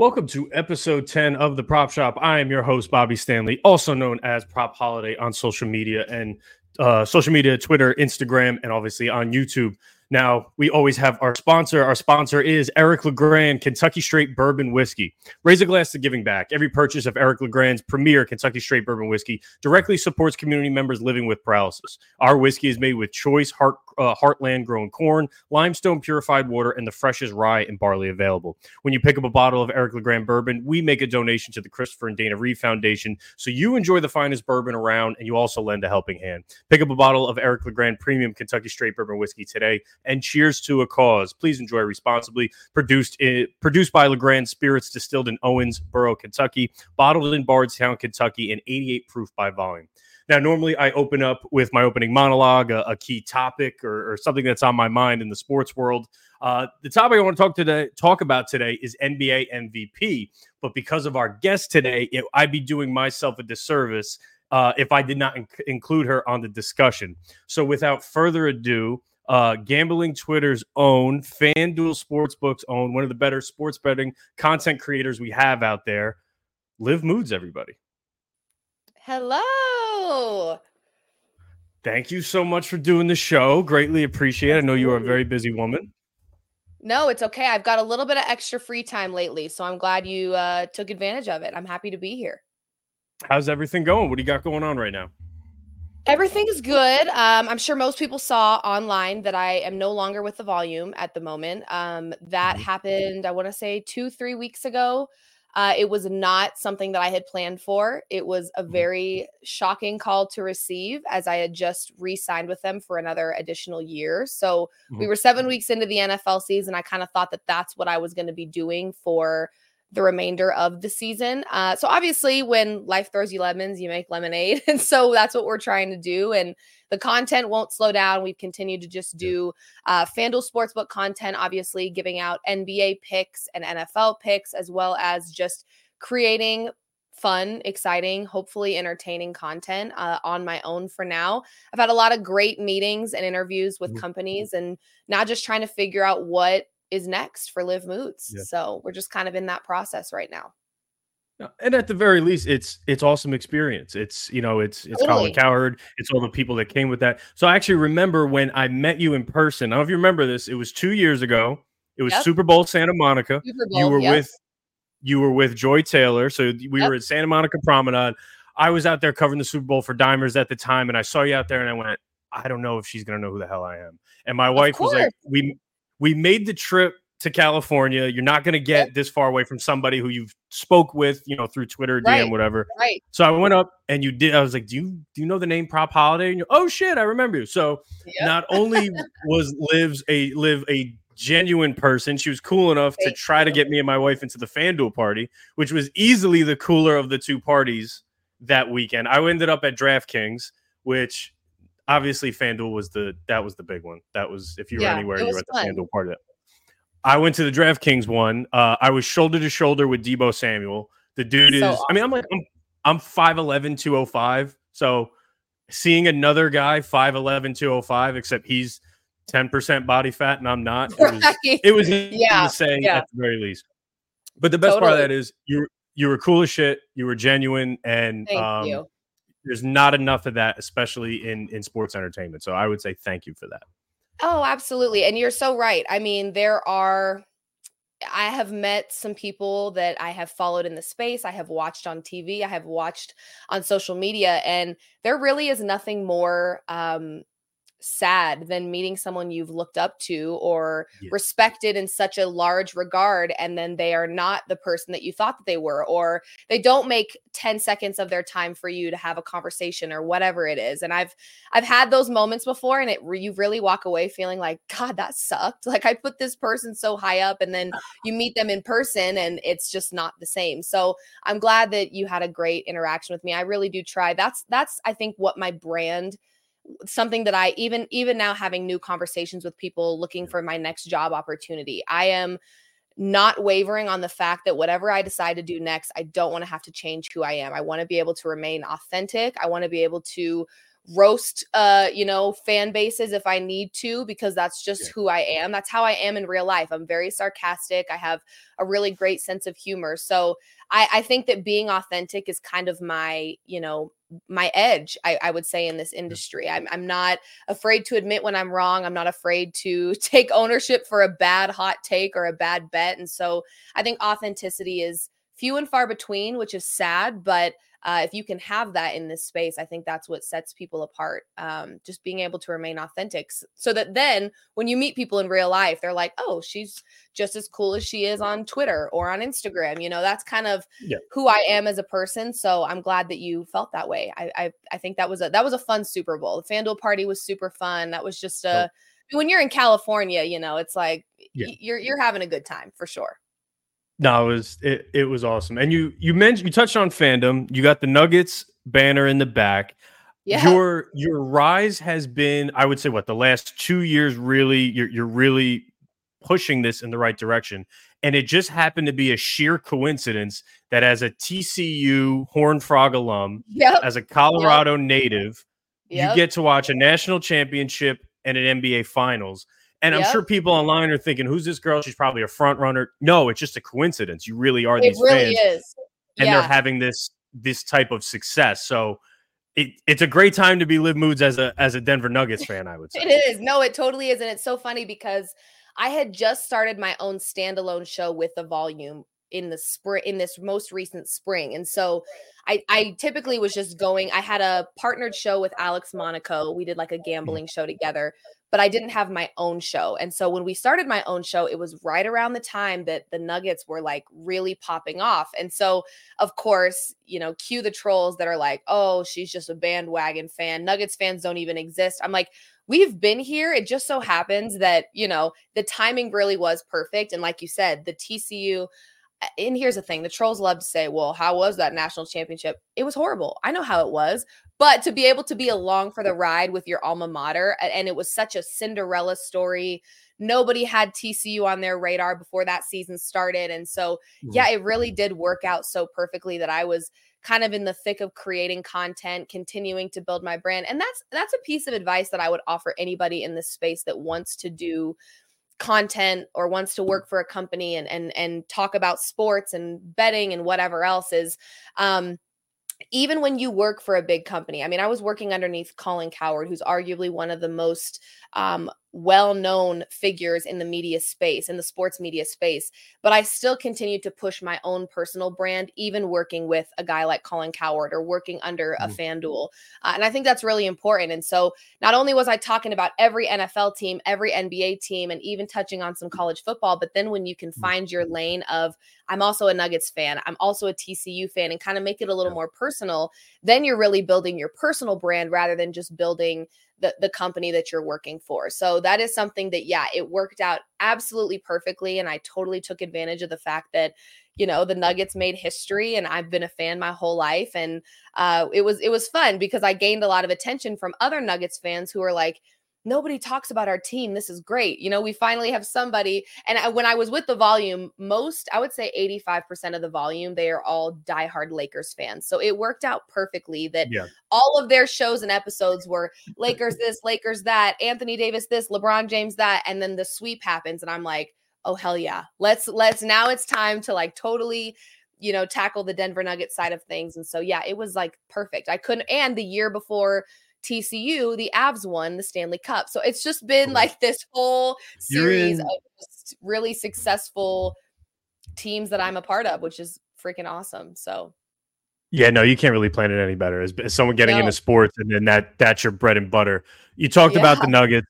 Welcome to episode 10 of the Prop Shop. I am your host, Bobby Stanley, also known as Prop Holiday on social media and uh, social media, Twitter, Instagram, and obviously on YouTube. Now, we always have our sponsor. Our sponsor is Eric LeGrand, Kentucky Straight Bourbon Whiskey. Raise a glass to giving back. Every purchase of Eric LeGrand's premier Kentucky Straight Bourbon Whiskey directly supports community members living with paralysis. Our whiskey is made with choice heart, uh, heartland grown corn, limestone purified water, and the freshest rye and barley available. When you pick up a bottle of Eric LeGrand bourbon, we make a donation to the Christopher and Dana Reeve Foundation so you enjoy the finest bourbon around and you also lend a helping hand. Pick up a bottle of Eric LeGrand premium Kentucky Straight Bourbon Whiskey today and cheers to a cause. Please enjoy responsibly. Produced in, produced by LeGrand Spirits, distilled in Owensboro, Kentucky, bottled in Bardstown, Kentucky, and 88 proof by volume. Now, normally I open up with my opening monologue, a, a key topic or, or, something that's on my mind in the sports world. Uh, the topic I want to talk today, talk about today is NBA MVP. But because of our guest today, it, I'd be doing myself a disservice uh, if I did not inc- include her on the discussion. So, without further ado, uh, gambling Twitter's own FanDuel Sportsbook's own one of the better sports betting content creators we have out there. LivMoods, everybody. Hello. Thank you so much for doing the show. Greatly appreciate it. I know you are a very busy woman. No, it's okay. I've got a little bit of extra free time lately, so I'm glad you uh, took advantage of it. I'm happy to be here. How's everything going? What do you got going on right now? Everything's good. Um, I'm sure most people saw online that I am no longer with the volume at the moment. Um, that mm-hmm. happened, I want to say, two, three weeks ago. Uh, it was not something that I had planned for. It was a mm-hmm. very shocking call to receive as I had just re signed with them for another additional year. So mm-hmm. we were seven weeks into the NFL season. I kind of thought that that's what I was going to be doing for the remainder of the season. Uh, so obviously, when life throws you lemons, you make lemonade, and so that's what we're trying to do. And the content won't slow down. We've continued to just do uh, FanDuel Sportsbook content, obviously giving out NBA picks and NFL picks, as well as just creating fun, exciting, hopefully entertaining content uh, on my own for now. I've had a lot of great meetings and interviews with mm-hmm. companies, and now just trying to figure out what is next for LivMoods. Yeah. So we're just kind of in that process right now. Uh, and at the very least, it's it's awesome experience. It's you know, it's it's totally. Colin Cowherd, it's all the people that came with that. So I actually remember when I met you in person. I don't know if you remember this. It was two years ago. It was yep. Super Bowl Santa Monica. Bowl, you were with you were with Joy Taylor. So we yep. were at Santa Monica Promenade. I was out there covering the Super Bowl for Dimers at the time, and I saw you out there, and I went, I don't know if she's gonna know who the hell I am. And my wife was like, we we made the trip to California. You're not going to get yep. this far away from somebody who you've spoke with, you know, through Twitter, DM, right. whatever. Right. So I went up and you did. I was like, "Do you do you know the name Prop Holiday?" And you're, "Oh shit, I remember you." So yep. not only was Liv's a Liv a genuine person, she was cool enough Thank to try you. to get me and my wife into the FanDuel party, which was easily the cooler of the two parties that weekend. I ended up at DraftKings, which obviously FanDuel was the that was the big one. That was if you yeah, were anywhere, you were at the fun. FanDuel part of it. I went to the DraftKings one. Uh, I was shoulder to shoulder with Deebo Samuel. The dude is, awesome. I mean, I'm like, I'm, I'm 5'11, 205. So seeing another guy 5'11, 205, except he's 10% body fat and I'm not, it was, it was yeah, to say yeah. at the very least. But the best totally. part of that is you you were cool as shit. You were genuine, and Thank um, you there's not enough of that, especially in in sports entertainment. So I would say thank you for that. Oh, absolutely. And you're so right. I mean, there are I have met some people that I have followed in the space. I have watched on TV. I have watched on social media, and there really is nothing more um, sad than meeting someone you've looked up to or respected in such a large regard and then they are not the person that you thought that they were or they don't make 10 seconds of their time for you to have a conversation or whatever it is. And i've i've had those moments before and it you really walk away feeling like god that sucked. Like i put this person so high up and then you meet them in person and it's just not the same. So i'm glad that you had a great interaction with me. I really do try. That's that's i think what my brand something that I even even now having new conversations with people looking for my next job opportunity. I am not wavering on the fact that whatever I decide to do next, I don't want to have to change who I am. I want to be able to remain authentic. I want to be able to roast uh you know fan bases if i need to because that's just yeah. who i am. That's how i am in real life. I'm very sarcastic. I have a really great sense of humor. So i i think that being authentic is kind of my you know my edge I, I would say in this industry. I'm, I'm not afraid to admit when i'm wrong. I'm not afraid to take ownership for a bad hot take or a bad bet. And so i think authenticity is few and far between which is sad but uh, if you can have that in this space, I think that's what sets people apart. Um, just being able to remain authentic, so that then when you meet people in real life, they're like, "Oh, she's just as cool as she is on Twitter or on Instagram." You know, that's kind of yeah. who I am as a person. So I'm glad that you felt that way. I, I I think that was a that was a fun Super Bowl. The FanDuel party was super fun. That was just a oh. when you're in California, you know, it's like yeah. you're you're having a good time for sure. No, it was it, it was awesome. And you you mentioned you touched on fandom. You got the Nuggets banner in the back. Yeah. Your your rise has been, I would say, what the last two years really you're you're really pushing this in the right direction. And it just happened to be a sheer coincidence that as a TCU Horn Frog alum, yep. as a Colorado yep. native, yep. you get to watch a national championship and an NBA finals. And yep. I'm sure people online are thinking, "Who's this girl? She's probably a front runner." No, it's just a coincidence. You really are it these really fans, is. and yeah. they're having this this type of success. So it, it's a great time to be LivMoods as a as a Denver Nuggets fan. I would say it is. No, it totally is, and it's so funny because I had just started my own standalone show with the volume in the spring in this most recent spring and so I, I typically was just going i had a partnered show with alex monaco we did like a mm. gambling show together but I didn't have my own show. And so when we started my own show, it was right around the time that the Nuggets were like really popping off. And so, of course, you know, cue the trolls that are like, oh, she's just a bandwagon fan. Nuggets fans don't even exist. I'm like, we've been here. It just so happens that, you know, the timing really was perfect. And like you said, the TCU and here's the thing the trolls love to say, well, how was that national championship? It was horrible. I know how it was. But to be able to be along for the ride with your alma mater, and it was such a Cinderella story. Nobody had TCU on their radar before that season started. And so, yeah, mm-hmm. it really did work out so perfectly that I was kind of in the thick of creating content continuing to build my brand and that's that's a piece of advice that i would offer anybody in this space that wants to do content or wants to work for a company and and and talk about sports and betting and whatever else is um even when you work for a big company, I mean, I was working underneath Colin Cowherd, who's arguably one of the most um, well-known figures in the media space in the sports media space but i still continue to push my own personal brand even working with a guy like colin Cowherd or working under a mm. fanduel uh, and i think that's really important and so not only was i talking about every nfl team every nba team and even touching on some college football but then when you can mm. find your lane of i'm also a nuggets fan i'm also a tcu fan and kind of make it a little more personal then you're really building your personal brand rather than just building the, the company that you're working for. So that is something that, yeah, it worked out absolutely perfectly. And I totally took advantage of the fact that, you know, the Nuggets made history and I've been a fan my whole life. And uh, it was, it was fun because I gained a lot of attention from other Nuggets fans who are like, nobody talks about our team. This is great. You know, we finally have somebody. And I, when I was with the volume, most, I would say 85% of the volume, they are all diehard Lakers fans. So it worked out perfectly that yeah. all of their shows and episodes were Lakers this, Lakers that, Anthony Davis this, LeBron James that. And then the sweep happens. And I'm like, oh, hell yeah. Let's, let's, now it's time to like totally you know, tackle the Denver Nuggets side of things. And so, yeah, it was like perfect. I couldn't, and the year before TCU, the Avs won the Stanley Cup. So it's just been like this whole series in- of really successful teams that I'm a part of, which is freaking awesome. So yeah, no, you can't really plan it any better. As, as someone getting no. into sports, and then that that's your bread and butter. You talked yeah. about the Nuggets.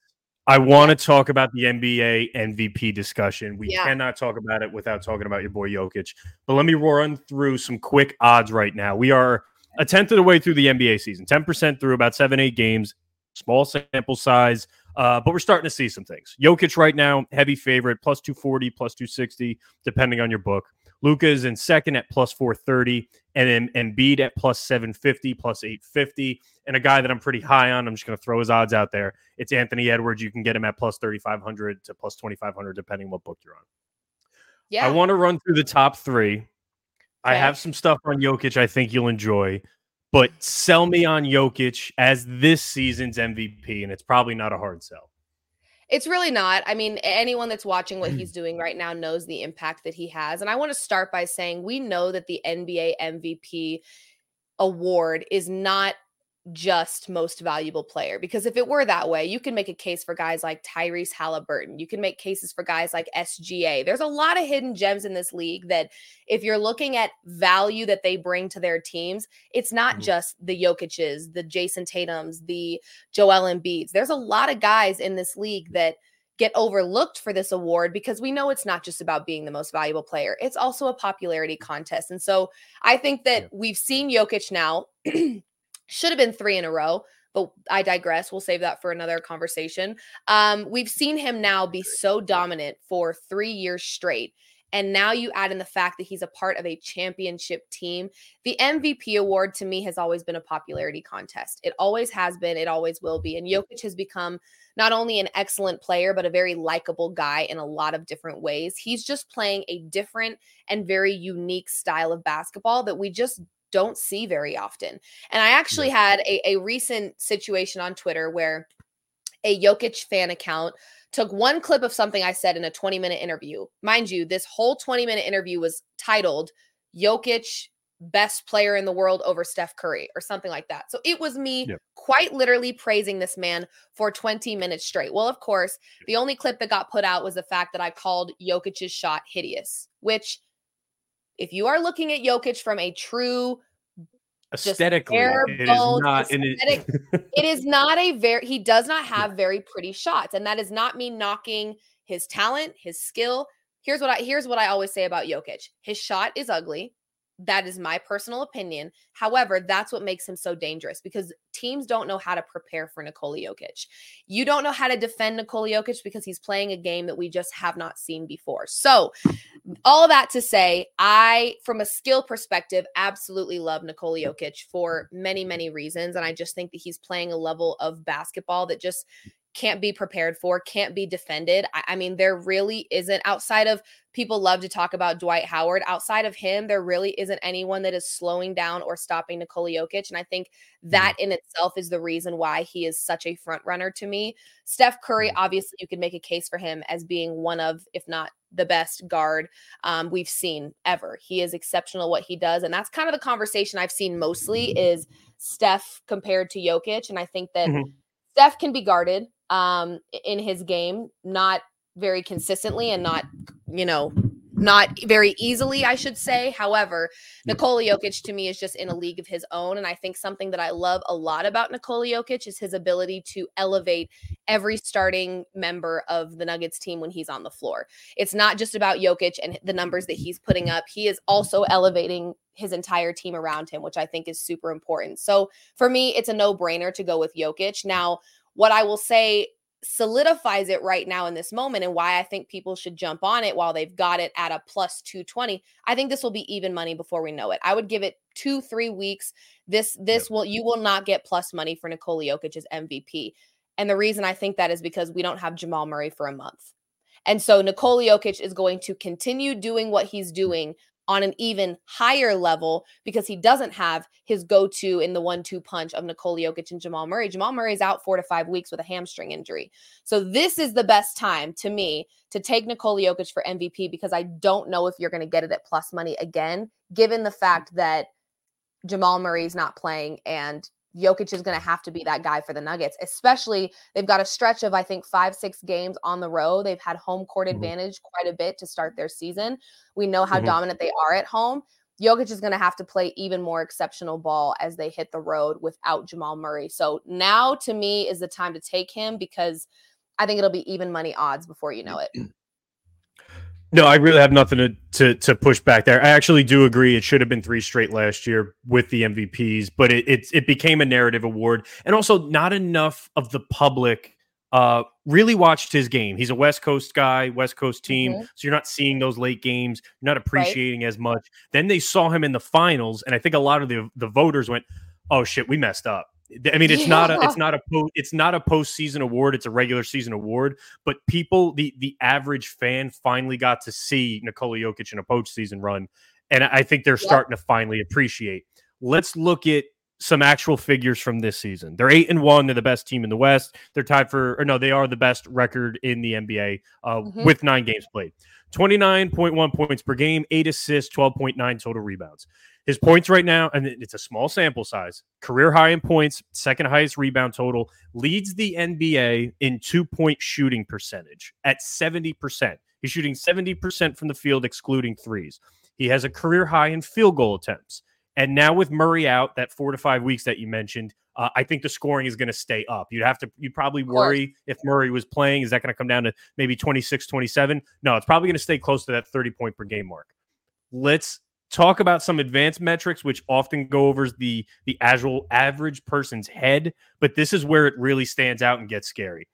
I want to talk about the NBA MVP discussion. We yeah. cannot talk about it without talking about your boy Jokic. But let me run through some quick odds right now. We are a tenth of the way through the NBA season, 10% through about seven, eight games, small sample size. Uh, but we're starting to see some things. Jokic right now, heavy favorite, plus 240, plus 260, depending on your book. Luka is in second at plus 430, and then Embiid at plus 750, plus 850. And a guy that I'm pretty high on, I'm just going to throw his odds out there. It's Anthony Edwards. You can get him at plus 3,500 to plus 2,500, depending what book you're on. Yeah. I want to run through the top three I have some stuff on Jokic I think you'll enjoy. but sell me on Jokic as this season's MVP, and it's probably not a hard sell. It's really not. I mean, anyone that's watching what mm. he's doing right now knows the impact that he has. And I want to start by saying we know that the NBA MVP award is not just most valuable player because if it were that way, you can make a case for guys like Tyrese Halliburton. You can make cases for guys like SGA. There's a lot of hidden gems in this league that if you're looking at value that they bring to their teams, it's not mm-hmm. just the Jokic's, the Jayson Tatum's, the Joel Embiid's. There's a lot of guys in this league that get overlooked for this award because we know it's not just about being the most valuable player. It's also a popularity contest. And so I think that yeah. we've seen Jokic now should have been three in a row, but I digress. We'll save that for another conversation. Um, we've seen him now be so dominant for three years straight. And now you add in the fact that he's a part of a championship team. The MVP award to me has always been a popularity contest. It always has been, it always will be. And Jokic has become not only an excellent player, but a very likable guy in a lot of different ways. He's just playing a different and very unique style of basketball that we just don't see very often. And I actually had a, a recent situation on Twitter where a Jokic fan account took one clip of something I said in a 20 minute interview. Mind you, this whole 20 minute interview was titled Jokic best player in the world over Steph Curry or something like that. So it was me yep. quite literally praising this man for 20 minutes straight. Well, of course, the only clip that got put out was the fact that I called Jokic's shot hideous, which if you are looking at Jokic from a true aesthetically it is not aesthetic, it is not a very he does not have very pretty shots and that is not me knocking his talent his skill. Here's what i here's what i always say about Jokic his shot is ugly that is my personal opinion. However, that's what makes him so dangerous because teams don't know how to prepare for Nikola Jokic. You don't know how to defend Nikola Jokic because he's playing a game that we just have not seen before. So, all that to say, I, from a skill perspective, absolutely love Nikola Jokic for many, many reasons. And I just think that he's playing a level of basketball that just can't be prepared for, can't be defended. I, I, mean, there really isn't outside of people love to talk about Dwight Howard. Outside of him, there really isn't anyone that is slowing down or stopping Nikola Jokic. And I think mm-hmm. that in itself is the reason why he is such a front runner to me. Steph Curry, mm-hmm. obviously, you could make a case for him as being one of, if not the best guard um, we've seen ever. He is exceptional what he does. And that's kind of the conversation I've seen mostly is Steph compared to Jokic. And I think that mm-hmm. Steph can be guarded um, in his game, not very consistently and not, you know, not very easily, I should say. However, mm. Nikola Jokic to me is just in a league of his own. And I think something that I love a lot about Nikola Jokic is his ability to elevate every starting member of the Nuggets team when he's on the floor. It's not just about Jokic and the numbers that he's putting up, he is also elevating his entire team around him, which I think is super important. So for me, it's a no brainer to go with Jokic. Now, what I will say solidifies it right now in this moment and why I think people should jump on it while they've got it at a plus 220. I think this will be even money before we know it. I would give it 2-3 weeks. This this yep. will you will not get plus money for Nikola Jokic's MVP. And the reason I think that is because we don't have Jamal Murray for a month. And so Nikola Jokic is going to continue doing what he's doing on an even higher level because he doesn't have his go-to in the one-two punch of Nikola Jokic and Jamal Murray. Jamal Murray is out four to five weeks with a hamstring injury. So this is the best time to me to take Nikola Jokic for MVP because I don't know if you're going to get it at plus money again, given the fact that Jamal Murray is not playing and Jokic is going to have to be that guy for the Nuggets, especially they've got a stretch of, I think, five, six games on the road. They've had home court mm-hmm. advantage quite a bit to start their season. We know how mm-hmm. dominant they are at home. Jokic is going to have to play even more exceptional ball as they hit the road without Jamal Murray. So now to me is the time to take him because I think it'll be even money odds before you know it. No, I really have nothing to, to, to push back there. I actually do agree. It should have been three straight last year with the MVPs, but it it, it became a narrative award, and also not enough of the public uh, really watched his game. He's a West Coast guy, West Coast team, mm-hmm. so you're not seeing those late games, you're not appreciating right. as much. Then they saw him in the finals, and I think a lot of the the voters went, "Oh shit, we messed up." I mean, it's yeah. not a it's not a po- it's not a postseason award. It's a regular season award. But people, the the average fan, finally got to see Nikola Jokic in a postseason run, and I think they're starting to finally appreciate. Let's look at some actual figures from this season. They're eight and one. They're the best team in the West. They're tied for, or no, they are the best record in the NBA uh, mm-hmm. with nine games played. 29.1 points per game, eight assists, 12.9 total rebounds. His points right now, and it's a small sample size, career high in points, second highest rebound total, leads the NBA in two point shooting percentage at 70%. He's shooting 70% from the field, excluding threes. He has a career high in field goal attempts. And now with Murray out, that four to five weeks that you mentioned, uh, I think the scoring is going to stay up. You'd have to, you'd probably worry if Murray was playing. Is that going to come down to maybe 26, 27? No, it's probably going to stay close to that 30 point per game mark. Let's talk about some advanced metrics, which often go over the the actual average person's head, but this is where it really stands out and gets scary.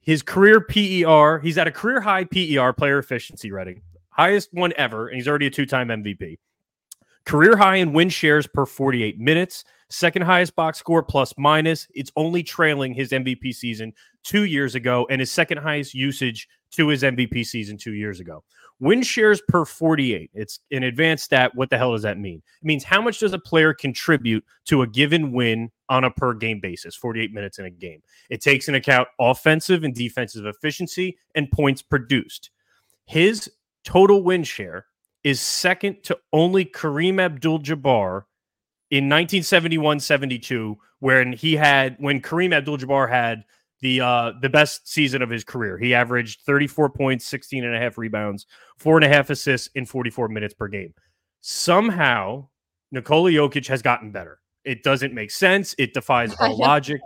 His career PER, he's at a career high PER player efficiency rating, highest one ever, and he's already a two time MVP. Career high in win shares per 48 minutes, second highest box score plus minus. It's only trailing his MVP season two years ago and his second highest usage to his MVP season two years ago. Win shares per 48. It's an advanced stat. What the hell does that mean? It means how much does a player contribute to a given win on a per game basis, 48 minutes in a game. It takes into account offensive and defensive efficiency and points produced. His total win share is second to only Kareem Abdul Jabbar in 1971 72, when he had, when Kareem Abdul Jabbar had the uh the best season of his career. He averaged 34 points, 16 and a half rebounds, four and a half assists in 44 minutes per game. Somehow, Nikola Jokic has gotten better. It doesn't make sense. It defies all logic.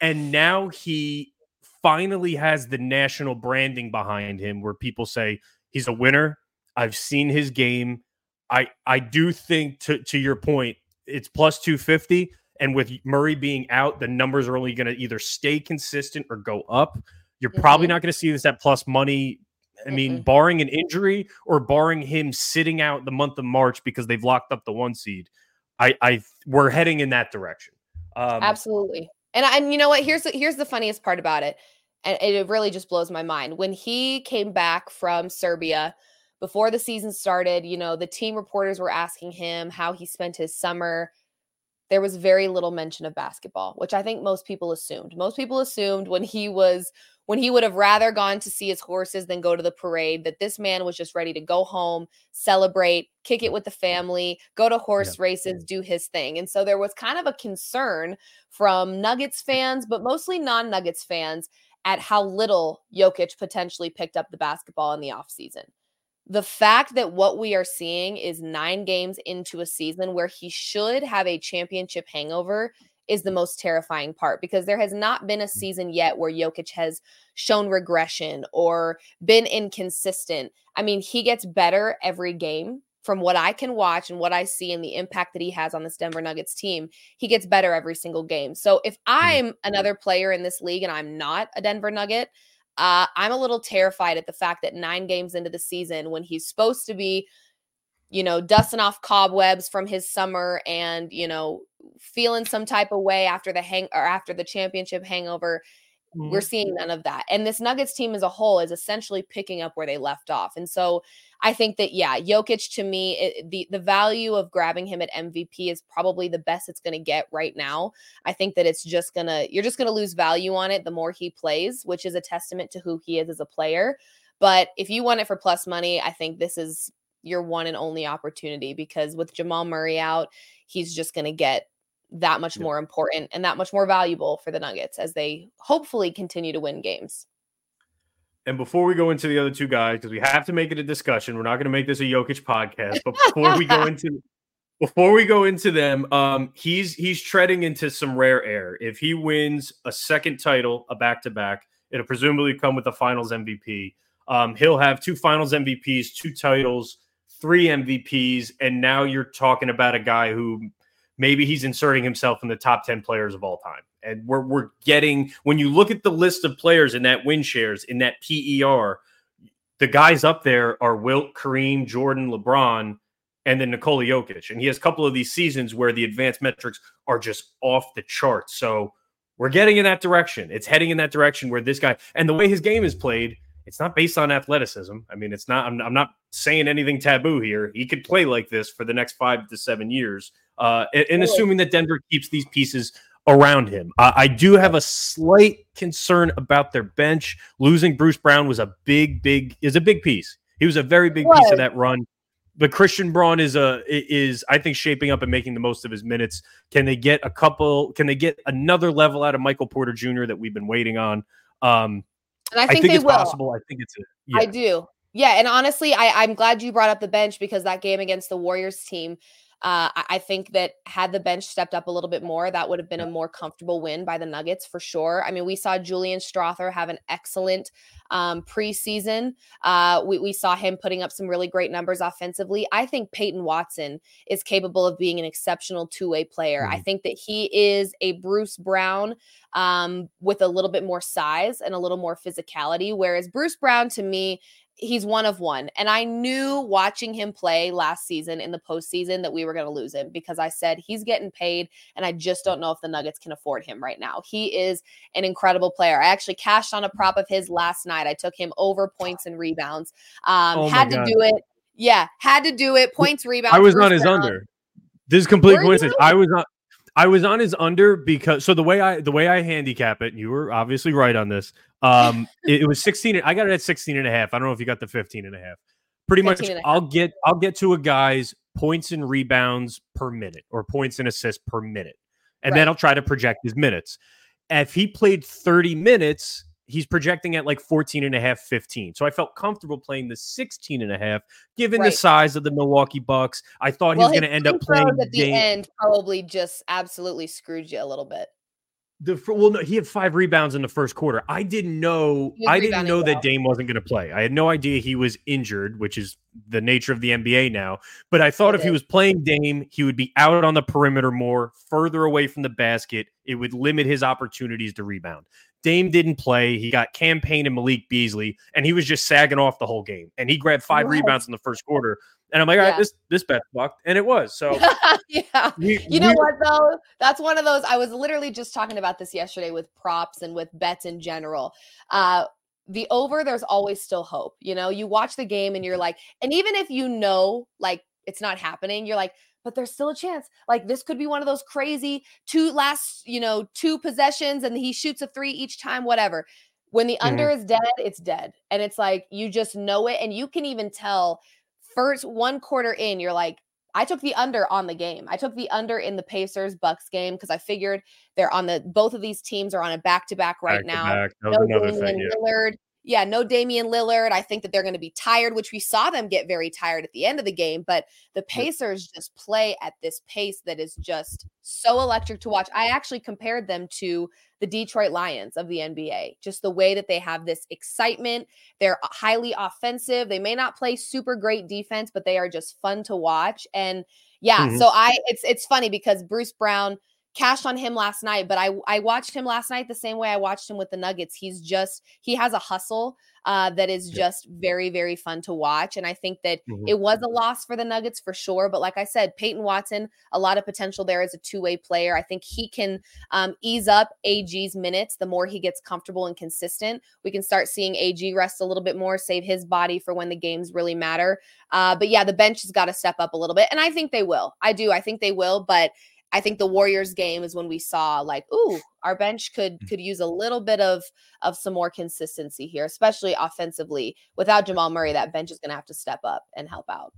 And now he finally has the national branding behind him where people say he's a winner. I've seen his game. I I do think to to your point, it's plus 250. And with Murray being out, the numbers are only going to either stay consistent or go up. You're mm-hmm. probably not going to see this at plus money. I mean, mm-hmm. barring an injury or barring him sitting out the month of March because they've locked up the one seed, I, I we're heading in that direction. Um, Absolutely. And and you know what? Here's the, here's the funniest part about it, and it really just blows my mind. When he came back from Serbia before the season started, you know, the team reporters were asking him how he spent his summer. There was very little mention of basketball, which I think most people assumed. Most people assumed when he was when he would have rather gone to see his horses than go to the parade, that this man was just ready to go home, celebrate, kick it with the family, go to horse yeah. races, do his thing. And so there was kind of a concern from Nuggets fans, but mostly non Nuggets fans, at how little Jokic potentially picked up the basketball in the offseason. The fact that what we are seeing is nine games into a season where he should have a championship hangover is the most terrifying part because there has not been a mm. season yet where Jokic has shown regression or been inconsistent. I mean, he gets better every game from what I can watch and what I see and the impact that he has on this Denver Nuggets team. He gets better every single game. So if mm. I'm another player in this league and I'm not a Denver Nugget, uh, I'm a little terrified at the fact that nine games into the season, when he's supposed to be you know, dusting off cobwebs from his summer and, you know, feeling some type of way after the hang or after the championship hangover. Mm-hmm. We're seeing none of that. And this Nuggets team as a whole is essentially picking up where they left off. And so I think that, yeah, Jokic to me, it, the, the value of grabbing him at MVP is probably the best it's going to get right now. I think that it's just going to, you're just going to lose value on it the more he plays, which is a testament to who he is as a player. But if you want it for plus money, I think this is your one and only opportunity because with Jamal Murray out, he's just going to get that much more important and that much more valuable for the Nuggets as they hopefully continue to win games. And before we go into the other two guys, because we have to make it a discussion, we're not going to make this a Jokic podcast. But before we go into before we go into them, um, he's he's treading into some rare air. If he wins a second title, a back to back, it'll presumably come with the Finals MVP. Um, he'll have two Finals MVPs, two titles, three MVPs, and now you're talking about a guy who maybe he's inserting himself in the top 10 players of all time. And we're, we're getting, when you look at the list of players in that win shares, in that PER, the guys up there are Wilt, Kareem, Jordan, LeBron, and then Nikola Jokic. And he has a couple of these seasons where the advanced metrics are just off the charts. So we're getting in that direction. It's heading in that direction where this guy, and the way his game is played, it's not based on athleticism. I mean, it's not, I'm, I'm, not saying anything taboo here. He could play like this for the next five to seven years. uh, and, and assuming that Denver keeps these pieces around him. Uh, I do have a slight concern about their bench. Losing Bruce Brown was a big, big is a big piece. He was a very big piece of that run. But Christian Braun is a is I think shaping up and making the most of his minutes. Can they get a couple? Can they get another level out of Michael Porter Jr. that we've been waiting on? Um, and I think, I think it's will. possible. I think it's a, yeah. I do. Yeah, and honestly, I, I'm glad you brought up the bench because that game against the Warriors team, uh, I think that had the bench stepped up a little bit more, that would have been a more comfortable win by the Nuggets for sure. I mean, we saw Julian Strawther have an excellent um, preseason. Uh, we, we saw him putting up some really great numbers offensively. I think Peyton Watson is capable of being an exceptional two way player. Mm-hmm. I think that he is a Bruce Brown um, with a little bit more size and a little more physicality, whereas Bruce Brown to me he's one of one. And I knew watching him play last season in the postseason that we were going to lose him because I said he's getting paid and I just don't know if the Nuggets can afford him right now. He is an incredible player. I actually cashed on a prop of his last night. I took him over points and rebounds. Um, oh had to do it. Yeah, had to do it. Points, rebounds. I was on his under. This is complete were coincidence. You? I was on I was on his under because so the way I the way I handicap it, and you were obviously right on this. Um, it, it, was 16. I got it at 16 and a half. I don't know if you got the 15 and a half. Pretty much, I'll get I'll get to a guy's points and rebounds per minute or points and assists per minute, and right. then I'll try to project his minutes. If he played 30 minutes, he's projecting at like 14 and a half 15 so i felt comfortable playing the 16 and a half given right. the size of the milwaukee bucks i thought well, he was going to end up playing at the game. end probably just absolutely screwed you a little bit the well, no, he had five rebounds in the first quarter. I didn't know. I didn't know that Dame wasn't going to play. I had no idea he was injured, which is the nature of the NBA now. But I thought it if is. he was playing Dame, he would be out on the perimeter more, further away from the basket. It would limit his opportunities to rebound. Dame didn't play. He got Cam Payne and Malik Beasley, and he was just sagging off the whole game. And he grabbed five right. rebounds in the first quarter. And I'm like, all right, yeah. this this bet fucked, and it was. So yeah, we, you know we, what though? That's one of those. I was literally just talking about this yesterday with props and with bets in general. Uh, the over, there's always still hope. You know, you watch the game and you're like, and even if you know like it's not happening, you're like, but there's still a chance. Like this could be one of those crazy two last, you know, two possessions and he shoots a three each time, whatever. When the mm-hmm. under is dead, it's dead. And it's like you just know it. And you can even tell first one quarter in, you're like, I took the under on the game. I took the under in the Pacers Bucks game because I figured they're on the both of these teams are on a back to back right now. No Damian yeah. Lillard yeah, no Damian Lillard. I think that they're going to be tired, which we saw them get very tired at the end of the game. But the Pacers just play at this pace that is just so electric to watch. I actually compared them to the Detroit Lions of the NBA, just the way that they have this excitement. They're highly offensive. They may not play super great defense, but they are just fun to watch. And yeah, mm-hmm. so I it's it's funny because Bruce Brown cashed on him last night, but I I watched him last night the same way I watched him with the Nuggets. He's just he has a hustle uh, that is just very very fun to watch, and I think that mm-hmm. it was a loss for the Nuggets for sure. But like I said, Peyton Watson, a lot of potential there as a two way player. I think he can um, ease up AG's minutes the more he gets comfortable and consistent. We can start seeing AG rest a little bit more, save his body for when the games really matter. Uh, but yeah, the bench has got to step up a little bit, and I think they will. I do. I think they will, but I think the Warriors game is when we saw like, ooh, our bench could mm. could use a little bit of of some more consistency here, especially offensively. Without Jamal Murray, that bench is going to have to step up and help out.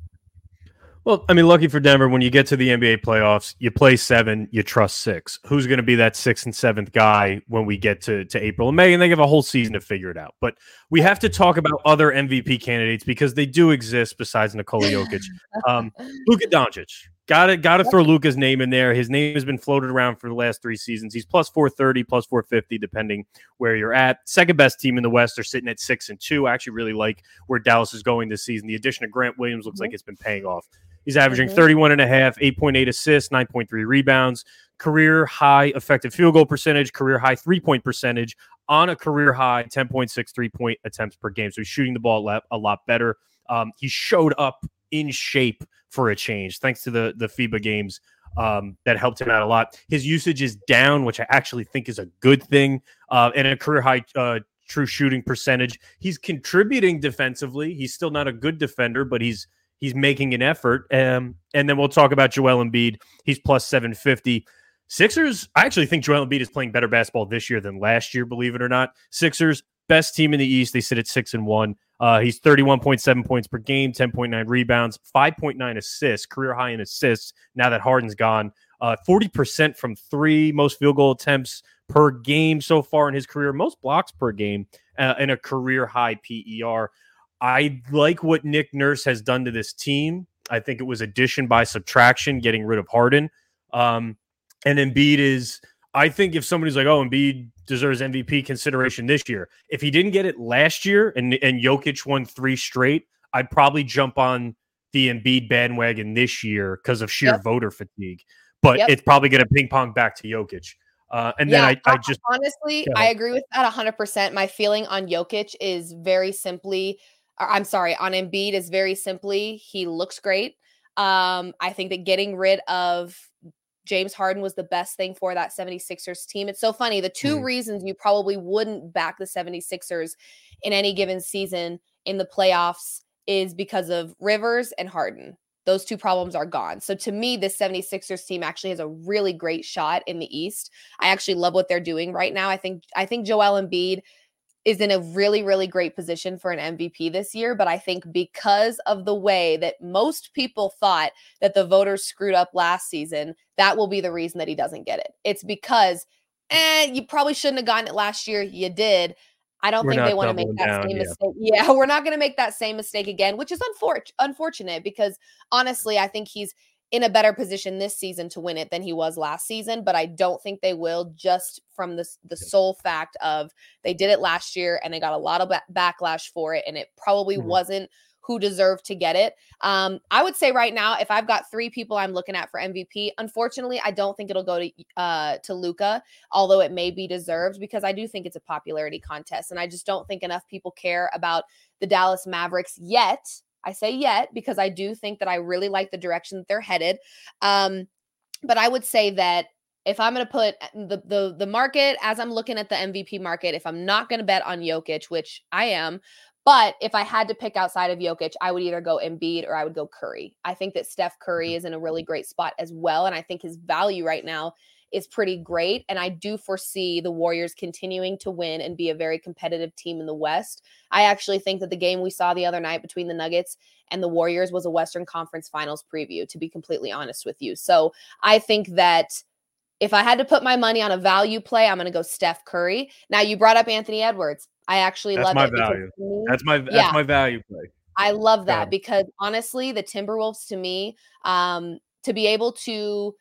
Well, I mean, lucky for Denver, when you get to the NBA playoffs, you play seven, you trust six. Who's going to be that sixth and seventh guy when we get to, to April and May? And they have a whole season to figure it out. But we have to talk about other MVP candidates because they do exist besides Nikola Jokic. Um, Luka Doncic, Got to got to throw Luka's name in there. His name has been floated around for the last three seasons. He's plus 430, plus 450, depending where you're at. Second best team in the West They're sitting at six and two. I actually really like where Dallas is going this season. The addition of Grant Williams looks mm-hmm. like it's been paying off. He's averaging mm-hmm. 31 and a half, 8.8 assists, 9.3 rebounds, career high effective field goal percentage, career high three point percentage on a career high 10.6 three point attempts per game. So he's shooting the ball a lot better. Um, he showed up in shape for a change, thanks to the the FIBA games um, that helped him out a lot. His usage is down, which I actually think is a good thing, uh, and a career high uh, true shooting percentage. He's contributing defensively. He's still not a good defender, but he's he's making an effort. Um, and then we'll talk about Joel Embiid. He's plus 750. Sixers, I actually think Joel Embiid is playing better basketball this year than last year, believe it or not. Sixers, best team in the East. They sit at six and one. Uh, he's 31.7 points per game, 10.9 rebounds, 5.9 assists, career high in assists now that Harden's gone. Uh, 40% from three, most field goal attempts per game so far in his career, most blocks per game, uh, and a career high PER. I like what Nick Nurse has done to this team. I think it was addition by subtraction, getting rid of Harden. Um, and Embiid is, I think if somebody's like, oh, Embiid deserves MVP consideration this year, if he didn't get it last year and, and Jokic won three straight, I'd probably jump on the Embiid bandwagon this year because of sheer yep. voter fatigue. But yep. it's probably going to ping pong back to Jokic. Uh, and yeah, then I, I just honestly, I agree with that 100%. My feeling on Jokic is very simply, I'm sorry, on Embiid is very simply, he looks great. Um, I think that getting rid of James Harden was the best thing for that 76ers team. It's so funny. The two mm. reasons you probably wouldn't back the 76ers in any given season in the playoffs is because of Rivers and Harden. Those two problems are gone. So to me, this 76ers team actually has a really great shot in the East. I actually love what they're doing right now. I think I think Joel Embiid is in a really, really great position for an MVP this year. But I think because of the way that most people thought that the voters screwed up last season, that will be the reason that he doesn't get it. It's because, eh, you probably shouldn't have gotten it last year. You did. I don't we're think they want to make that down, same yeah. mistake. Yeah, we're not going to make that same mistake again, which is unfor- unfortunate because honestly, I think he's in a better position this season to win it than he was last season, but I don't think they will just from the the sole fact of they did it last year and they got a lot of backlash for it and it probably mm-hmm. wasn't who deserved to get it. Um, I would say right now, if I've got three people I'm looking at for MVP, unfortunately, I don't think it'll go to uh, to Luka, although it may be deserved because I do think it's a popularity contest, and I just don't think enough people care about the Dallas Mavericks yet I say yet because I do think that I really like the direction that they're headed. Um, but I would say that if I'm going to put uh, the the the market as I'm looking at the MVP market, if I'm not going to bet on Jokic, which I am, but if I had to pick outside of Jokic, I would either go Embiid or I would go Curry. I think that Steph Curry mm-hmm. is in a really great spot as well, and I think his value right now is pretty great. And I do foresee the Warriors continuing to win and be a very competitive team in the West. I actually think that the game we saw the other night between the Nuggets and the Warriors was a Western Conference Finals preview, to be completely honest with you. So I think that if I had to put my money on a value play, I'm going to go Steph Curry. Now you brought up Anthony Edwards. I actually that's love my value. Me, that's my that's yeah, my value play. I love that because honestly, the Timberwolves to me, um, to be able to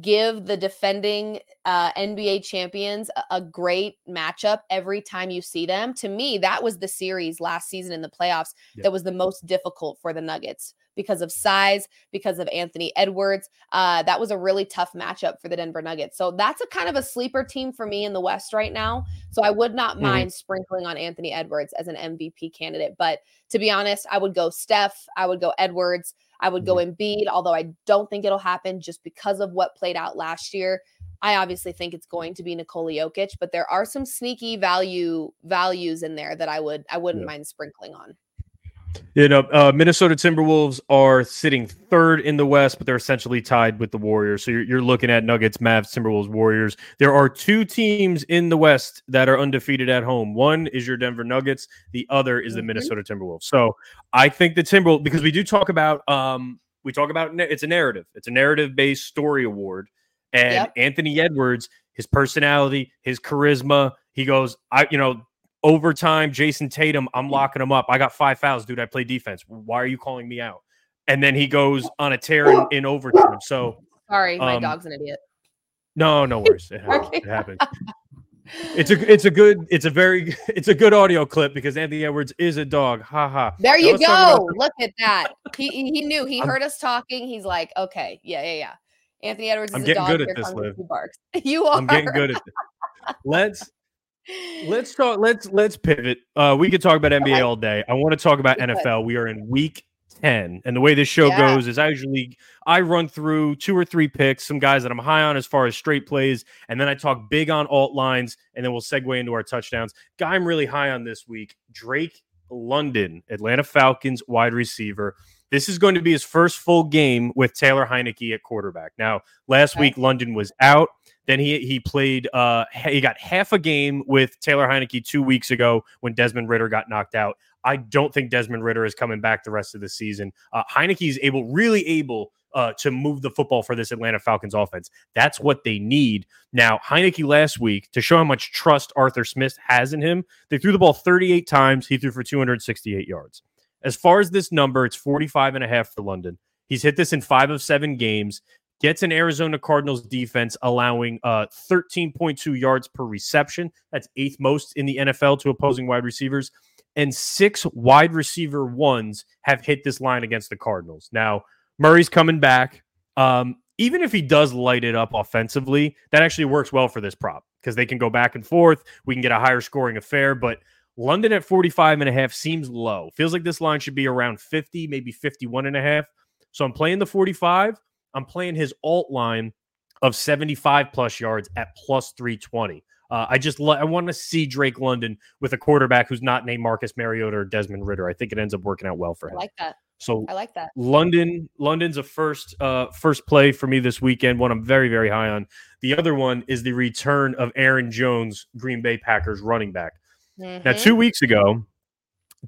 give the defending uh, NBA champions a, a, great matchup every time you see them. To me, that was the series last season in the playoffs yeah. that was the most difficult for the Nuggets because of size, because of Anthony Edwards. Uh, that was a really tough matchup for the Denver Nuggets. So that's a kind of a sleeper team for me in the West right now. So I would not mm-hmm. mind sprinkling on Anthony Edwards as an MVP candidate. But to be honest, I would go Steph, I would go Edwards. I would go mm-hmm. Embiid, although I don't think it'll happen just because of what played out last year. I obviously think it's going to be Nikola Jokic, but there are some sneaky value values in there that I would I wouldn't yeah. mind sprinkling on. You know, uh, Minnesota Timberwolves are sitting third in the West, but they're essentially tied with the Warriors. So you're, you're, looking at Nuggets, Mavs, Timberwolves, Warriors. There are two teams in the West that are undefeated at home. One is your Denver Nuggets. The other is the mm-hmm. Minnesota Timberwolves. So I think the Timberwolves, because we do talk about, um, we talk about it's a narrative. It's a narrative based story award, and yep. Anthony Edwards, his personality, his charisma. He goes, I, you know, overtime, Jayson Tatum, I'm locking him up. I got five fouls, dude. I play defense. Why are you calling me out? And then he goes on a tear in, in overtime. So sorry, my um, dog's an idiot. No, no worries. It happens. it happens. It's a it's a good it's a very it's a good audio clip because Anthony Edwards is a dog. Ha ha. There you go. Look at that. He he knew he heard us talking. He's like, okay, yeah, yeah, yeah. Anthony Edwards is I'm getting a dog. good at this, Liv. Barks. You are. I'm getting good at this. Let's let's talk. Let's let's pivot. Uh, we could talk about NBA all day. I want to talk about NFL. We are in week 10. And the way this show yeah. goes is I usually I run through two or three picks, some guys that I'm high on as far as straight plays, and then I talk big on alt lines, and then we'll segue into our touchdowns. Guy I'm really high on this week, Drake London, Atlanta Falcons wide receiver. This is going to be his first full game with Taylor Heinicke at quarterback. Now, last week London was out. Then he he played. Uh, he got half a game with Taylor Heinicke two weeks ago when Desmond Ridder got knocked out. I don't think Desmond Ridder is coming back the rest of the season. Uh, Heinicke is able, really able uh, to move the football for this Atlanta Falcons offense. That's what they need. Now, Heinicke last week, to show how much trust Arthur Smith has in him, they threw the ball 38 times. He threw for 268 yards. As far as this number, it's 45 and a half for London. He's hit this in five of seven games gets an Arizona Cardinals defense allowing uh, 13.2 yards per reception. That's eighth most in the NFL to opposing wide receivers. And six wide receiver ones have hit this line against the Cardinals. Now, Murray's coming back. Um, even if he does light it up offensively, that actually works well for this prop because they can go back and forth. We can get a higher scoring affair, but London at 45 and a half seems low. Feels like this line should be around 50, maybe 51 and a half. So I'm playing the 45. I'm playing his alt line of 75 plus yards at plus 320. Uh, I just I want to see Drake London with a quarterback who's not named Marcus Mariota or Desmond Ridder. I think it ends up working out well for him. I like that. So I like that. London, London's a first uh first play for me this weekend. One I'm very very high on. The other one is the return of Aaron Jones, Green Bay Packers running back. Mm-hmm. Now, two weeks ago,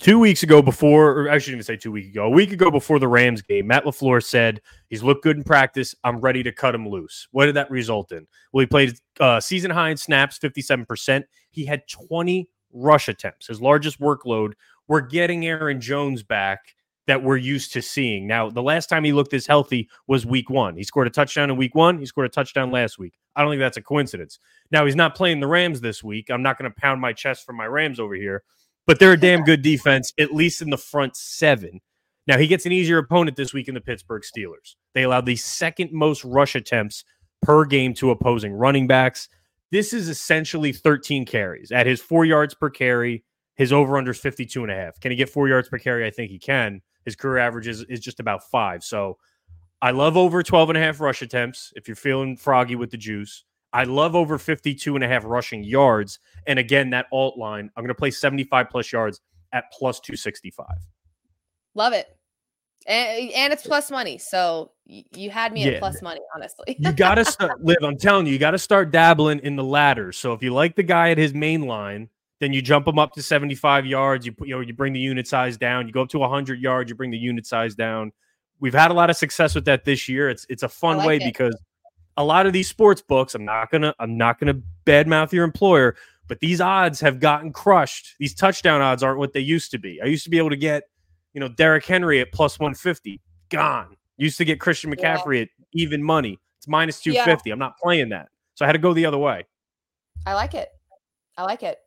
two weeks ago before, or I shouldn't even say two weeks ago, a week ago before the Rams game, Matt LaFleur said he's looked good in practice. I'm ready to cut him loose. What did that result in? Well, he played uh, season high in snaps, 57%. He had 20 rush attempts, his largest workload. We're getting Aaron Jones back that we're used to seeing. Now, the last time he looked this healthy was week one. He scored a touchdown in week one. He scored a touchdown last week. I don't think that's a coincidence. Now, he's not playing the Rams this week. I'm not going to pound my chest for my Rams over here but they're a damn good defense, at least in the front seven. Now he gets an easier opponent this week in the Pittsburgh Steelers. They allowed the second most rush attempts per game to opposing running backs. This is essentially 13 carries at his four yards per carry. His over under is 52 and a half. Can he get four yards per carry? I think he can. His career average is, is just about five. So I love over 12 and a half rush attempts if you're feeling froggy with the juice. I love over 52 and a half rushing yards. And again, that alt line, I'm going to play 75 plus yards at plus 265. Love it. And, and it's plus money. So you had me yeah. at plus money, honestly. you got to start, Liv, I'm telling you, you got to start dabbling in the ladders. So if you like the guy at his main line, then you jump him up to 75 yards. You put, you know, you bring the unit size down. You go up to 100 yards. You bring the unit size down. We've had a lot of success with that this year. It's it's a fun like way it. because a lot of these sports books, I'm not gonna I'm not gonna badmouth your employer, but these odds have gotten crushed. These touchdown odds aren't what they used to be. I used to be able to get, you know, Derrick Henry at plus 150. Gone. Used to get Christian McCaffrey yeah. at even money. It's minus 250. Yeah. I'm not playing that. So I had to go the other way. I like it. I like it.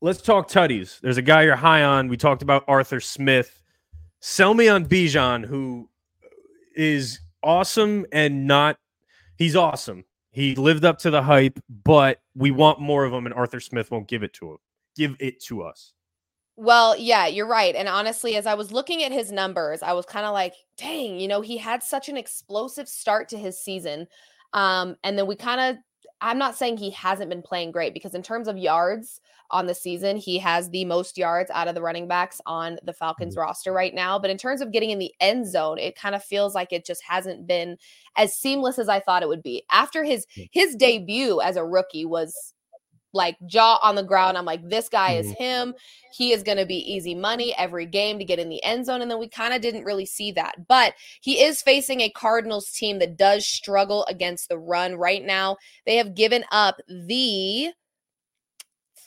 Let's talk tutties. There's a guy you're high on. We talked about Arthur Smith. Sell me on Bijan, who is awesome and not he's awesome. He lived up to the hype, but we want more of him, and Arthur Smith won't give it to him. Give it to us. Well, yeah, you're right. And honestly, as I was looking at his numbers, I was kind of like, dang, you know, he had such an explosive start to his season. Um, and then we kind of I'm not saying he hasn't been playing great because in terms of yards on the season, he has the most yards out of the running backs on the Falcons mm-hmm. roster right now. But in terms of getting in the end zone, it kind of feels like it just hasn't been as seamless as I thought it would be. After his his debut as a rookie was like jaw on the ground. I'm like, this guy is mm-hmm. him. He is going to be easy money every game to get in the end zone. And then we kind of didn't really see that. But he is facing a Cardinals team that does struggle against the run right now. They have given up the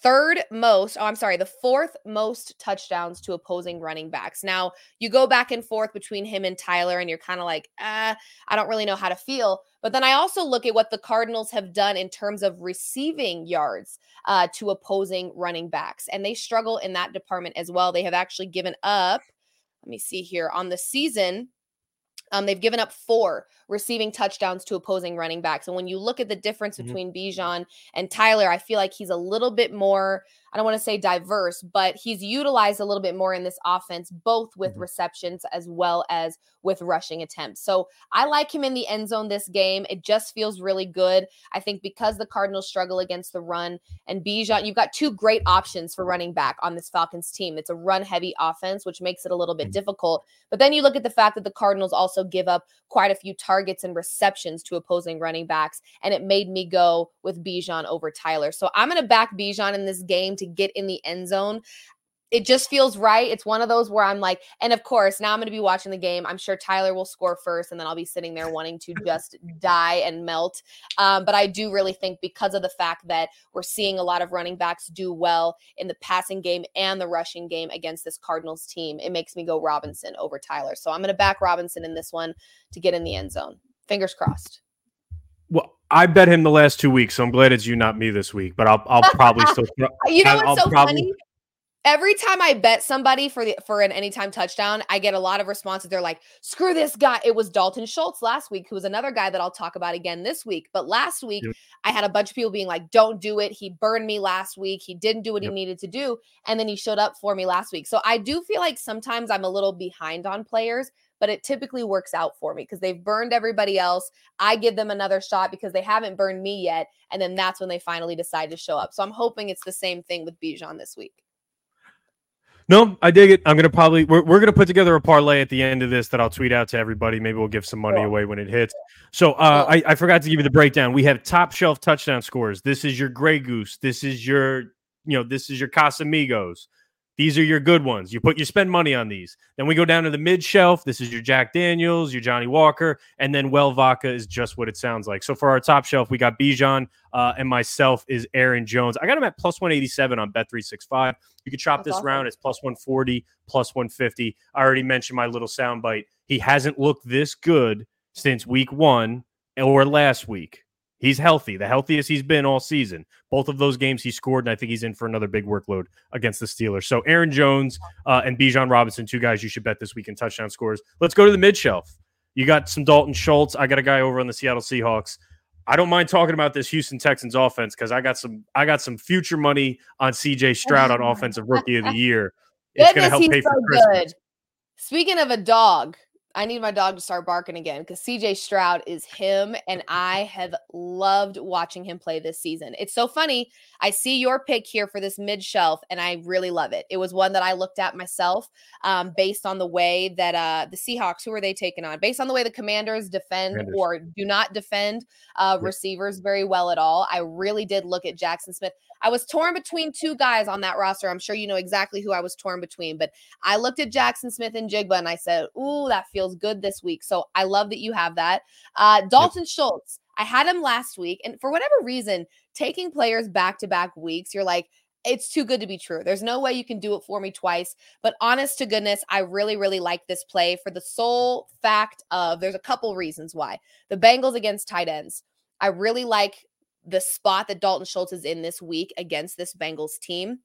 third most, oh, I'm sorry, the fourth most touchdowns to opposing running backs. Now, you go back and forth between him and Tyler, and you're kind of like, ah, I don't really know how to feel. But then I also look at what the Cardinals have done in terms of receiving yards uh, to opposing running backs, and they struggle in that department as well. They have actually given up, let me see here, on the season, Um, they've given up four receiving touchdowns to opposing running backs. And when you look at the difference mm-hmm. between Bijan and Tyler, I feel like he's a little bit more I don't want to say diverse, but he's utilized a little bit more in this offense, both with mm-hmm. receptions as well as with rushing attempts. So I like him in the end zone this game. It just feels really good. I think because the Cardinals struggle against the run and Bijan, you've got two great options for running back on this Falcons team. It's a run heavy offense, which makes it a little bit mm-hmm. difficult. But then you look at the fact that the Cardinals also give up quite a few targets and receptions to opposing running backs. And it made me go with Bijan over Tyler. So I'm going to back Bijan in this game to to get in the end zone it just feels right. It's one of those where I'm like, and of course, now I'm going to be watching the game. I'm sure Tyler will score first, and then I'll be sitting there wanting to just die and melt. Um, but I do really think because of the fact that we're seeing a lot of running backs do well in the passing game and the rushing game against this Cardinals team, it makes me go Robinson over Tyler. So I'm going to back Robinson in this one to get in the end zone. Fingers crossed. Well, I bet him the last two weeks, so I'm glad it's you, not me, this week. But I'll, I'll probably still. you know what's I'll so probably, funny? Every time I bet somebody for the for an anytime touchdown, I get a lot of responses. They're like, "Screw this guy." It was Dalton Schultz last week, who was another guy that I'll talk about again this week. But last week, yep. I had a bunch of people being like, "Don't do it." He burned me last week. He didn't do what yep. he needed to do, and then he showed up for me last week. So I do feel like sometimes I'm a little behind on players but it typically works out for me because they've burned everybody else. I give them another shot because they haven't burned me yet. And then that's when they finally decide to show up. So I'm hoping it's the same thing with Bijan this week. No, I dig it. I'm gonna probably we're, we're gonna put together a parlay at the end of this that I'll tweet out to everybody. Maybe we'll give some money cool. away when it hits. So uh, cool. I, I forgot to give you the breakdown. We have top shelf touchdown scores. This is your Grey Goose. This is your you know this is your Casamigos. These are your good ones. You put you spend money on these. Then we go down to the mid shelf. This is your Jack Daniels, your Johnnie Walker, and then Well Vodka is just what it sounds like. So for our top shelf, we got Bijan, uh, and myself is Aaron Jones. I got him at plus 187 on Bet365. You could chop That's this awesome. round. It's plus 140, plus 150. I already mentioned my little soundbite. He hasn't looked this good since week one or last week. He's healthy, the healthiest he's been all season. Both of those games he scored, and I think he's in for another big workload against the Steelers. So Aaron Jones uh, and Bijan Robinson, two guys you should bet this week in touchdown scores. Let's go to the mid shelf. You got some Dalton Schultz. I got a guy over on the Seattle Seahawks. I don't mind talking about this Houston Texans offense because I got some I got some future money on CJ Stroud on offensive rookie of the year. It's going to help pay so for Christmas. Good. Speaking of a dog, I need my dog to start barking again because CJ Stroud is him, and I have loved watching him play this season. It's so funny. I see your pick here for this mid shelf, and I really love it. It was one that I looked at myself um, based on the way that uh, the Seahawks, who are they taking on? Based on the way the Commanders defend Commanders. or do not defend uh, receivers very well at all. I really did look at Jackson Smith. I was torn between two guys on that roster. I'm sure you know exactly who I was torn between, but I looked at Jackson Smith-Njigba and I said, Ooh, that feels good this week. So I love that you have that. Uh, Dalton yep. Schultz, I had him last week. And for whatever reason, taking players back to back weeks, you're like, it's too good to be true. There's no way you can do it for me twice. But honest to goodness, I really, really like this play for the sole fact of there's a couple reasons why. The Bengals against tight ends. I really like the spot that Dalton Schultz is in this week against this Bengals team.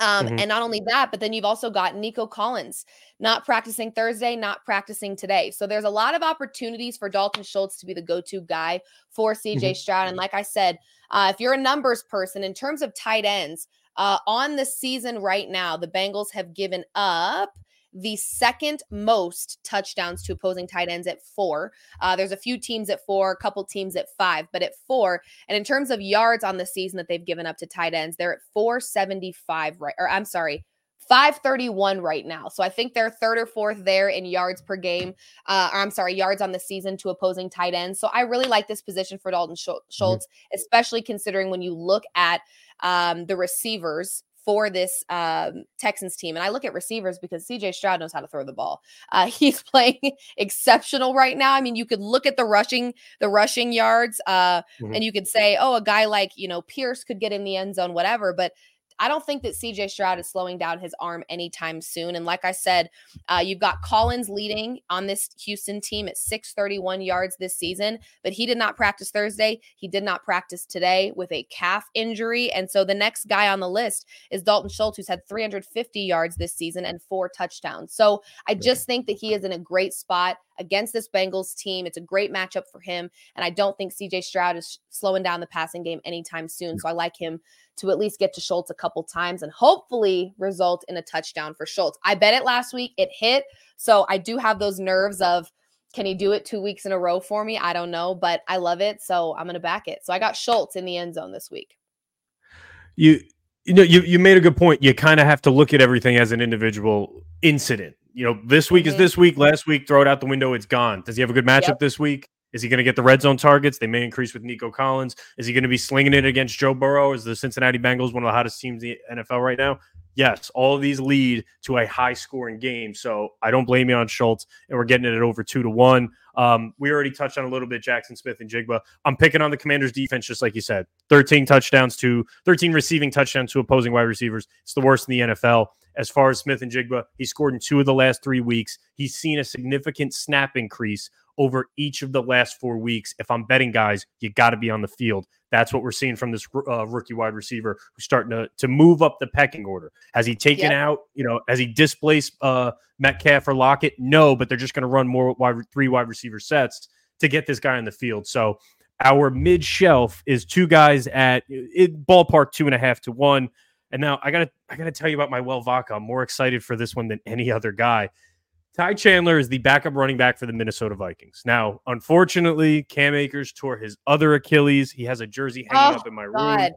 Um, mm-hmm. And not only that, but then you've also got Nico Collins not practicing Thursday, not practicing today. So there's a lot of opportunities for Dalton Schultz to be the go to guy for CJ mm-hmm. Stroud. And like I said, uh, if you're a numbers person, in terms of tight ends, uh, on the season right now, the Bengals have given up the second most touchdowns to opposing tight ends at four. Uh, there's a few teams at four, a couple teams at five, but at four. And in terms of yards on the season that they've given up to tight ends, they're at 475, right? Or I'm sorry, 531 right now. So I think they're third or fourth there in yards per game. Uh, or I'm sorry, yards on the season to opposing tight ends. So I really like this position for Dalton mm-hmm. Schultz, mm-hmm. especially considering when you look at um, the receivers for this um, Texans team. And I look at receivers because CJ Stroud knows how to throw the ball. Uh, he's playing exceptional right now. I mean, you could look at the rushing, the rushing yards, uh, mm-hmm. and you could say, oh, a guy like you know Pierce could get in the end zone, whatever. But I don't think that CJ Stroud is slowing down his arm anytime soon. And like I said, uh, you've got Collins leading on this Houston team at 631 yards this season, but he did not practice Thursday. He did not practice today with a calf injury. And so the next guy on the list is Dalton Schultz, who's had 350 yards this season and four touchdowns. So I just think that he is in a great spot against this Bengals team. It's a great matchup for him. And I don't think CJ Stroud is slowing down the passing game anytime soon. So I like him to at least get to Schultz a couple times and hopefully result in a touchdown for Schultz. I bet it last week, it hit. So I do have those nerves of, can he do it two weeks in a row for me? I don't know, but I love it. So I'm going to back it. So I got Schultz in the end zone this week. You, you know, you, you made a good point. You kind of have to look at everything as an individual incident. You know, this week mm-hmm. is this week. Last week, throw it out the window. It's gone. Does he have a good matchup yep. this week? Is he going to get the red zone targets? They may increase with Nico Collins. Is he going to be slinging it against Joe Burrow? Is the Cincinnati Bengals one of the hottest teams in the NFL right now? Yes, all of these lead to a high scoring game. So I don't blame you on Schultz, and we're getting it at over two to one. Um, we already touched on a little bit Jackson Smith-Njigba. I'm picking on the Commanders defense, just like you said. 13 touchdowns to 13 receiving touchdowns to opposing wide receivers. It's the worst in the NFL. As far as Smith-Njigba, he scored in two of the last three weeks. He's seen a significant snap increase over each of the last four weeks. If I'm betting guys, you got to be on the field. That's what we're seeing from this uh, rookie wide receiver who's starting to, to move up the pecking order. Has he taken yep. out, you know, has he displaced uh, Metcalf or Lockett? No, but they're just going to run more wide, three wide receiver sets to get this guy in the field. So our mid shelf is two guys at it, ballpark two and a half to one. And now I gotta I gotta tell you about my well vodka. I'm more excited for this one than any other guy. Ty Chandler is the backup running back for the Minnesota Vikings. Now, unfortunately, Cam Akers tore his other Achilles. He has a jersey hanging oh, up in my God. room.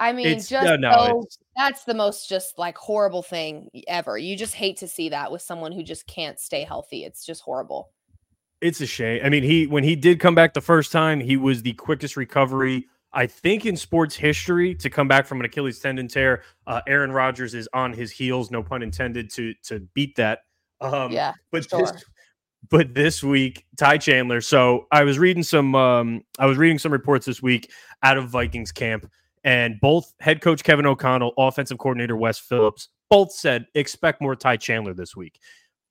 I mean, it's, just uh, no, so, that's the most just like horrible thing ever. You just hate to see that with someone who just can't stay healthy. It's just horrible. It's a shame. I mean, he when he did come back the first time, he was the quickest recovery I think in sports history to come back from an Achilles tendon tear. Uh, Aaron Rodgers is on his heels, no pun intended, to to beat that um, yeah, but sure. this, but this week, Ty Chandler. So I was reading some, um, I was reading some reports this week out of Vikings camp, and both head coach Kevin O'Connell, offensive coordinator Wes Phillips, both said expect more Ty Chandler this week.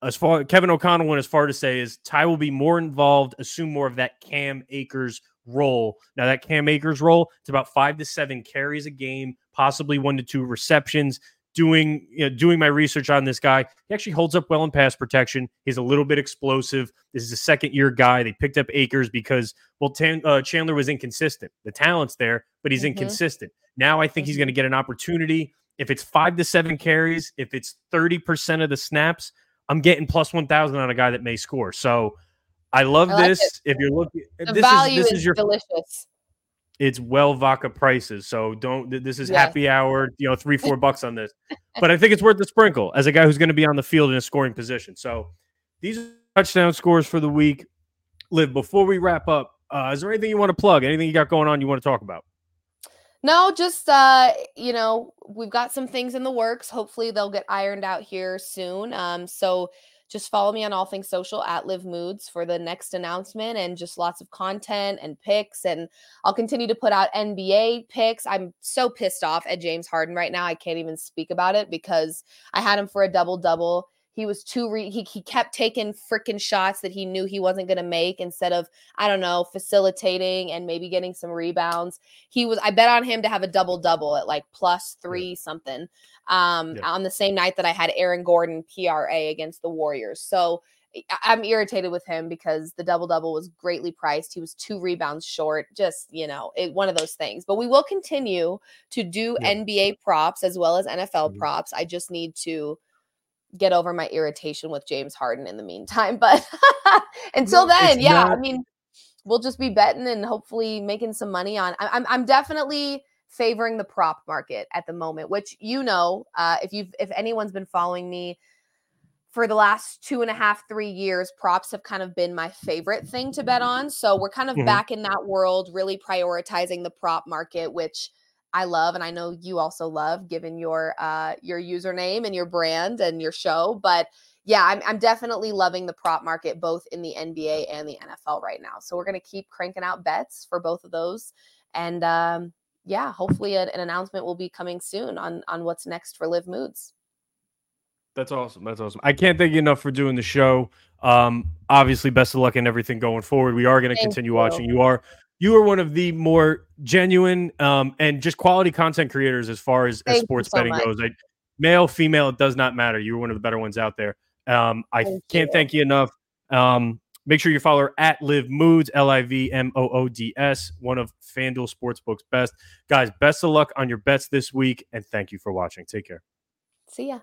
As far Kevin O'Connell went as far to say is Ty will be more involved, assume more of that Cam Akers role. Now that Cam Akers role, it's about five to seven carries a game, possibly one to two receptions doing you know, doing my research on this guy. He actually holds up well in pass protection. He's a little bit explosive. This is a second year guy. They picked up Akers because well, Tan, uh, Chandler was inconsistent. The talent's there, but he's mm-hmm. inconsistent. Now I think mm-hmm. he's going to get an opportunity. If it's five to seven carries, if it's thirty percent of the snaps, I'm getting plus one thousand on a guy that may score. So I love I like this. It. If you're looking, the this value is this is, is your delicious it's well vodka prices. So don't this is happy hour, you know, three, four bucks on this. But I think it's worth the sprinkle as a guy who's going to be on the field in a scoring position. So these are touchdown scores for the week. Liv, before we wrap up, uh, is there anything you want to plug? Anything you got going on you want to talk about? No, just uh, you know, we've got some things in the works. Hopefully they'll get ironed out here soon. Um, so just follow me on all things social at LivMoods for the next announcement and just lots of content and picks. And I'll continue to put out NBA picks. I'm so pissed off at James Harden right now. I can't even speak about it because I had him for a double double he was too re- he, he kept taking freaking shots that he knew he wasn't going to make instead of i don't know facilitating and maybe getting some rebounds he was i bet on him to have a double double at like plus three yeah. something um yeah. on the same night that i had aaron gordon pra against the warriors so I'm irritated with him because the double double was greatly priced. He was two rebounds short. Just you know, it, one of those things. But we will continue to do yeah. NBA props as well as NFL mm-hmm. props. I just need to get over my irritation with James Harden in the meantime. But until no, then, yeah, not- I mean, we'll just be betting and hopefully making some money on. I'm I'm definitely favoring the prop market at the moment, which you know, uh, if you've if anyone's been following me for the last two and a half, three years, props have kind of been my favorite thing to bet on. So we're kind of mm-hmm. back in that world, really prioritizing the prop market, which I love and I know you also love given your uh your username and your brand and your show but yeah I'm I'm definitely loving the prop market both in the NBA and the NFL right now so we're going to keep cranking out bets for both of those and um yeah, hopefully an, an announcement will be coming soon on on what's next for LivMoods. That's awesome. That's awesome. I can't thank you enough for doing the show. Um, obviously, best of luck in everything going forward. We are going to continue you. watching. You are you are one of the more genuine um, and just quality content creators as far as, as sports so betting much. goes. I, male, female, it does not matter. You're one of the better ones out there. Um, I thank can't you. thank you enough. Um, make sure you follow her at LivMoods, L I V M O O D S, one of FanDuel Sportsbook's best. Guys, best of luck on your bets this week, and thank you for watching. Take care. See ya.